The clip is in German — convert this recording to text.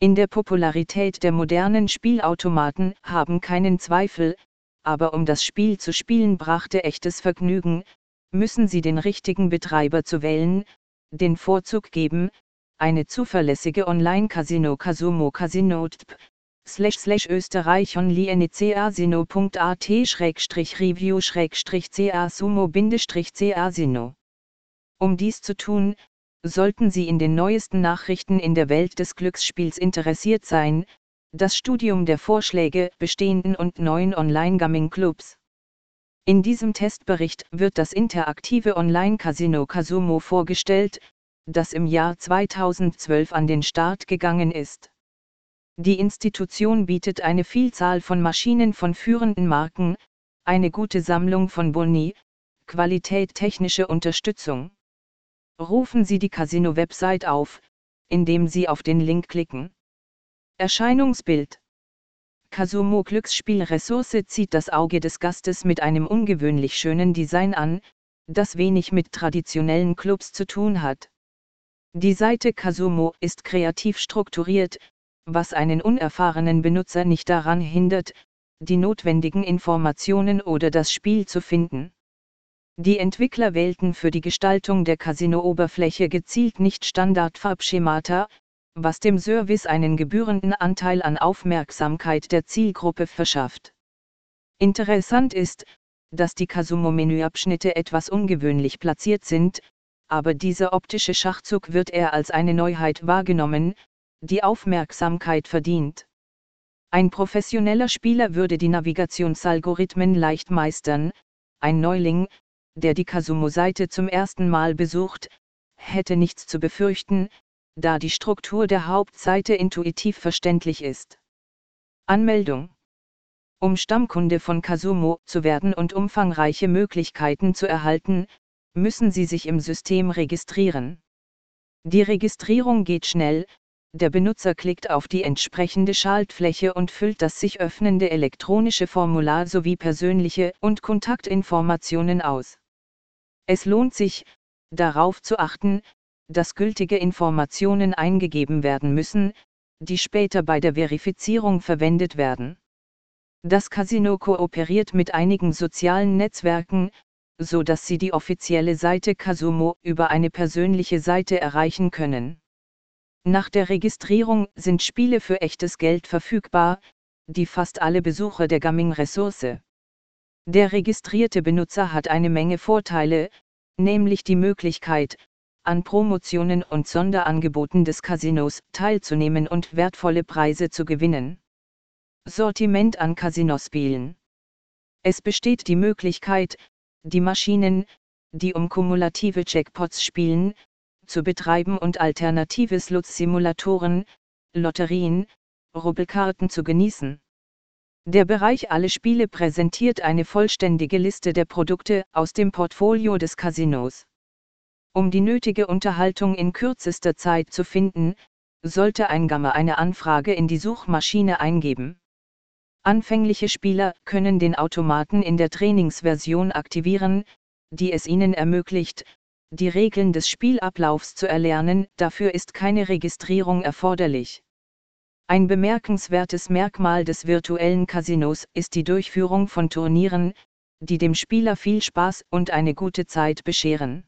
In der Popularität der modernen Spielautomaten haben keinen Zweifel, aber um das Spiel zu spielen brachte echtes Vergnügen, müssen Sie den richtigen Betreiber zu wählen, den Vorzug geben, eine zuverlässige Online-Casino Casumo Casino slash slash Österreich online casino.at schrägstrich review schrägstrich ca sumo bindestrich ca sino. Um dies zu tun, sollten Sie in den neuesten Nachrichten in der Welt des Glücksspiels interessiert sein, das Studium der Vorschläge bestehenden und neuen Online-Gaming-Clubs. In diesem Testbericht wird das interaktive Online-Casino Casumo vorgestellt, das im Jahr 2012 an den Start gegangen ist. Die Institution bietet eine Vielzahl von Maschinen von führenden Marken, eine gute Sammlung von Boni, Qualität technische Unterstützung. Rufen Sie die Casino-Website auf, indem Sie auf den Link klicken. Erscheinungsbild Kasumo Glücksspielressource zieht das Auge des Gastes mit einem ungewöhnlich schönen Design an, das wenig mit traditionellen Clubs zu tun hat. Die Seite Kasumo ist kreativ strukturiert, was einen unerfahrenen Benutzer nicht daran hindert, die notwendigen Informationen oder das Spiel zu finden. Die Entwickler wählten für die Gestaltung der Casino-Oberfläche gezielt nicht Standardfarbschemata, was dem Service einen gebührenden Anteil an Aufmerksamkeit der Zielgruppe verschafft. Interessant ist, dass die Kasumo-Menüabschnitte etwas ungewöhnlich platziert sind, aber dieser optische Schachzug wird eher als eine Neuheit wahrgenommen, die Aufmerksamkeit verdient. Ein professioneller Spieler würde die Navigationsalgorithmen leicht meistern, ein Neuling, der die Kasumo-Seite zum ersten Mal besucht, hätte nichts zu befürchten, da die Struktur der Hauptseite intuitiv verständlich ist. Anmeldung Um Stammkunde von Kasumo zu werden und umfangreiche Möglichkeiten zu erhalten, müssen Sie sich im System registrieren. Die Registrierung geht schnell, der Benutzer klickt auf die entsprechende Schaltfläche und füllt das sich öffnende elektronische Formular sowie persönliche und Kontaktinformationen aus. Es lohnt sich, darauf zu achten, dass gültige Informationen eingegeben werden müssen, die später bei der Verifizierung verwendet werden. Das Casino kooperiert mit einigen sozialen Netzwerken, so dass Sie die offizielle Seite Kasumo über eine persönliche Seite erreichen können. Nach der Registrierung sind Spiele für echtes Geld verfügbar, die fast alle Besucher der Gaming-Ressource der registrierte Benutzer hat eine Menge Vorteile, nämlich die Möglichkeit, an Promotionen und Sonderangeboten des Casinos teilzunehmen und wertvolle Preise zu gewinnen. Sortiment an Casinospielen. Es besteht die Möglichkeit, die Maschinen, die um kumulative Jackpots spielen, zu betreiben und alternative Slot-Simulatoren, Lotterien, Rubbelkarten zu genießen. Der Bereich Alle Spiele präsentiert eine vollständige Liste der Produkte aus dem Portfolio des Casinos. Um die nötige Unterhaltung in kürzester Zeit zu finden, sollte ein Gamma eine Anfrage in die Suchmaschine eingeben. Anfängliche Spieler können den Automaten in der Trainingsversion aktivieren, die es ihnen ermöglicht, die Regeln des Spielablaufs zu erlernen, dafür ist keine Registrierung erforderlich. Ein bemerkenswertes Merkmal des virtuellen Casinos ist die Durchführung von Turnieren, die dem Spieler viel Spaß und eine gute Zeit bescheren.